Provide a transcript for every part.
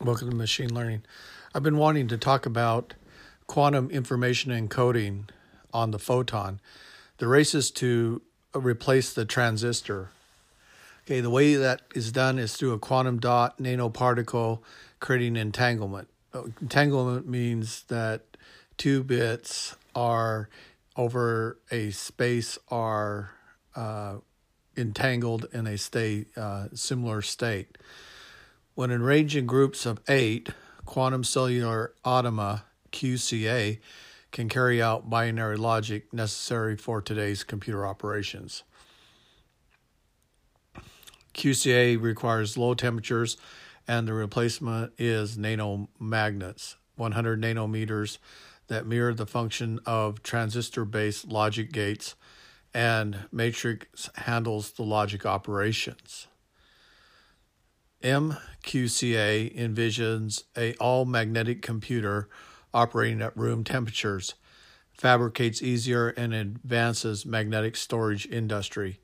Welcome to Machine Learning. I've been wanting to talk about quantum information encoding on the photon. The race is to replace the transistor. Okay, the way that is done is through a quantum dot nanoparticle creating entanglement. Entanglement means that two bits are over a space are uh, entangled in a state uh, similar state. When arranged in groups of eight, quantum cellular automa QCA can carry out binary logic necessary for today's computer operations. QCA requires low temperatures, and the replacement is nanomagnets, 100 nanometers, that mirror the function of transistor based logic gates, and matrix handles the logic operations. MQCA envisions a all magnetic computer operating at room temperatures, fabricates easier and advances magnetic storage industry.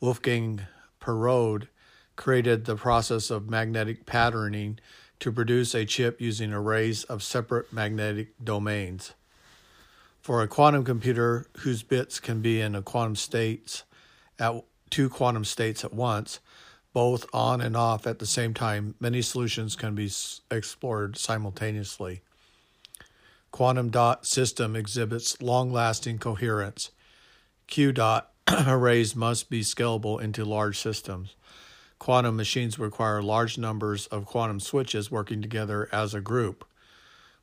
Wolfgang Porod created the process of magnetic patterning to produce a chip using arrays of separate magnetic domains. For a quantum computer whose bits can be in a quantum states at two quantum states at once, both on and off at the same time, many solutions can be explored simultaneously. Quantum dot system exhibits long-lasting coherence. Q dot arrays must be scalable into large systems. Quantum machines require large numbers of quantum switches working together as a group.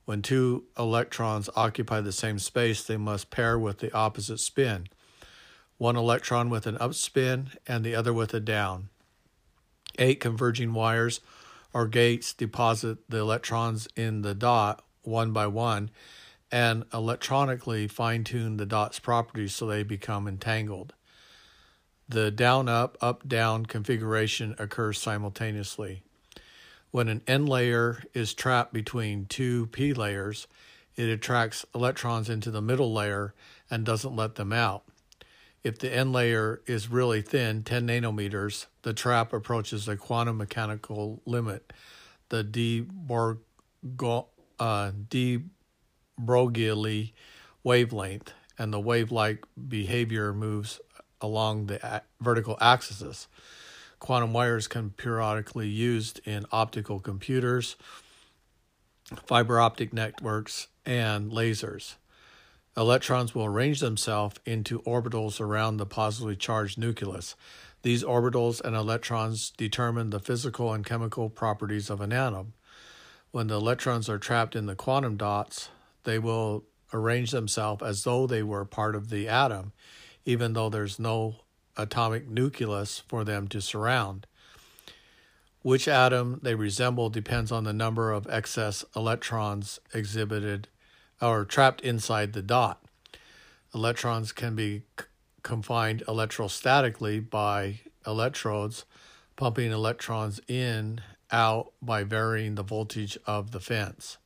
When two electrons occupy the same space, they must pair with the opposite spin. One electron with an up spin and the other with a down. Eight converging wires or gates deposit the electrons in the dot one by one and electronically fine tune the dot's properties so they become entangled. The down up, up down configuration occurs simultaneously. When an N layer is trapped between two P layers, it attracts electrons into the middle layer and doesn't let them out. If the N layer is really thin, 10 nanometers, the trap approaches the quantum mechanical limit, the de, uh, de Broglie wavelength, and the wave like behavior moves along the vertical axis. Quantum wires can periodically used in optical computers, fiber optic networks, and lasers. Electrons will arrange themselves into orbitals around the positively charged nucleus. These orbitals and electrons determine the physical and chemical properties of an atom. When the electrons are trapped in the quantum dots, they will arrange themselves as though they were part of the atom, even though there's no atomic nucleus for them to surround. Which atom they resemble depends on the number of excess electrons exhibited or trapped inside the dot. Electrons can be c- confined electrostatically by electrodes, pumping electrons in out by varying the voltage of the fence.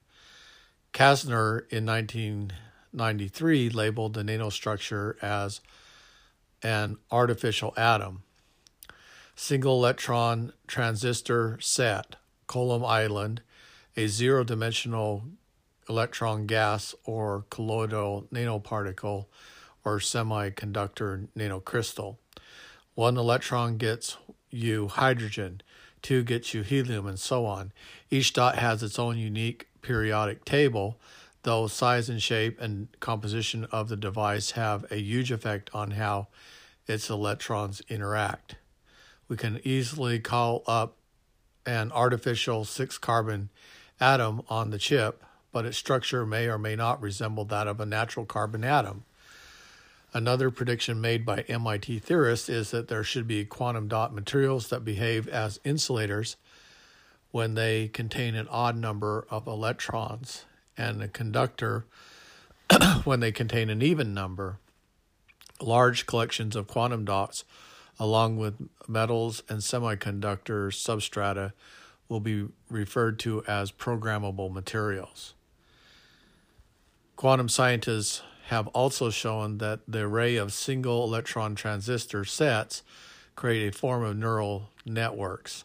Kastner in 1993 labeled the nanostructure as an artificial atom. Single electron transistor set, Coulomb Island, a zero dimensional electron gas or colloidal nanoparticle or semiconductor nanocrystal. One electron gets you hydrogen, two gets you helium, and so on. Each dot has its own unique periodic table, though size and shape and composition of the device have a huge effect on how its electrons interact. We can easily call up an artificial six carbon atom on the chip but its structure may or may not resemble that of a natural carbon atom. Another prediction made by MIT theorists is that there should be quantum dot materials that behave as insulators when they contain an odd number of electrons, and a conductor when they contain an even number. Large collections of quantum dots, along with metals and semiconductor substrata, will be referred to as programmable materials. Quantum scientists have also shown that the array of single electron transistor sets create a form of neural networks.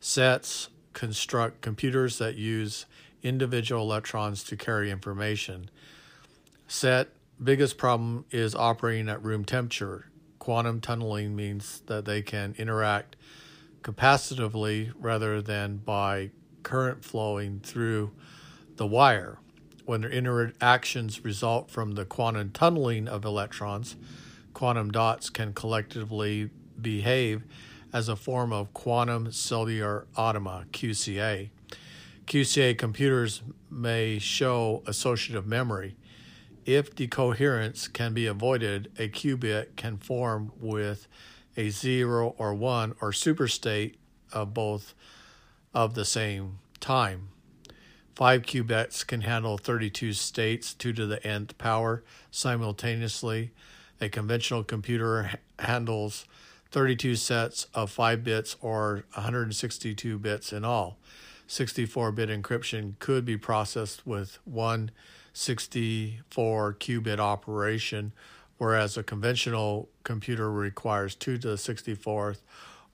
Sets construct computers that use individual electrons to carry information. SET biggest problem is operating at room temperature. Quantum tunneling means that they can interact capacitively rather than by current flowing through the wire. When their interactions result from the quantum tunneling of electrons, quantum dots can collectively behave as a form of quantum cellular automa, QCA. QCA computers may show associative memory. If decoherence can be avoided, a qubit can form with a 0 or 1 or superstate of both of the same time. 5 qubits can handle 32 states 2 to the nth power simultaneously. A conventional computer handles 32 sets of 5 bits or 162 bits in all. 64 bit encryption could be processed with one 64 qubit operation, whereas a conventional computer requires 2 to the 64th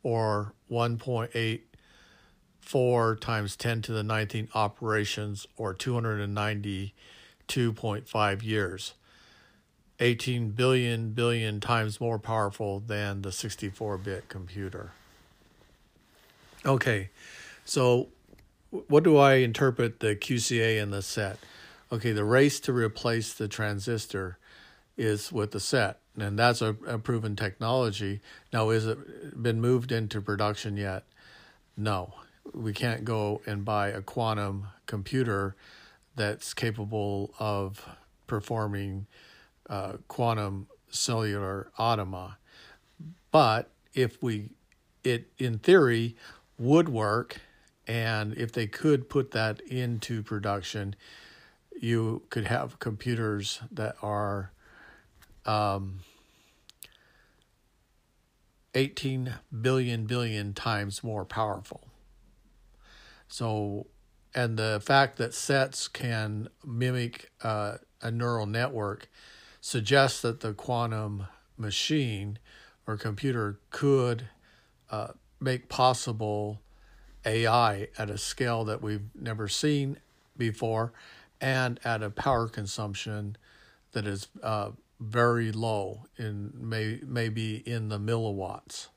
or 1.84 times 10 to the 19 operations or 292.5 years. 18 billion billion times more powerful than the 64 bit computer. Okay, so what do I interpret the QCA and the SET? Okay, the race to replace the transistor is with the SET, and that's a, a proven technology. Now, is it been moved into production yet? No, we can't go and buy a quantum computer that's capable of performing uh, quantum cellular automa. But if we, it in theory would work, and if they could put that into production, you could have computers that are um, 18 billion billion times more powerful. So, and the fact that sets can mimic uh, a neural network suggests that the quantum machine or computer could uh, make possible AI at a scale that we've never seen before and at a power consumption that is uh, very low in may maybe in the milliwatts.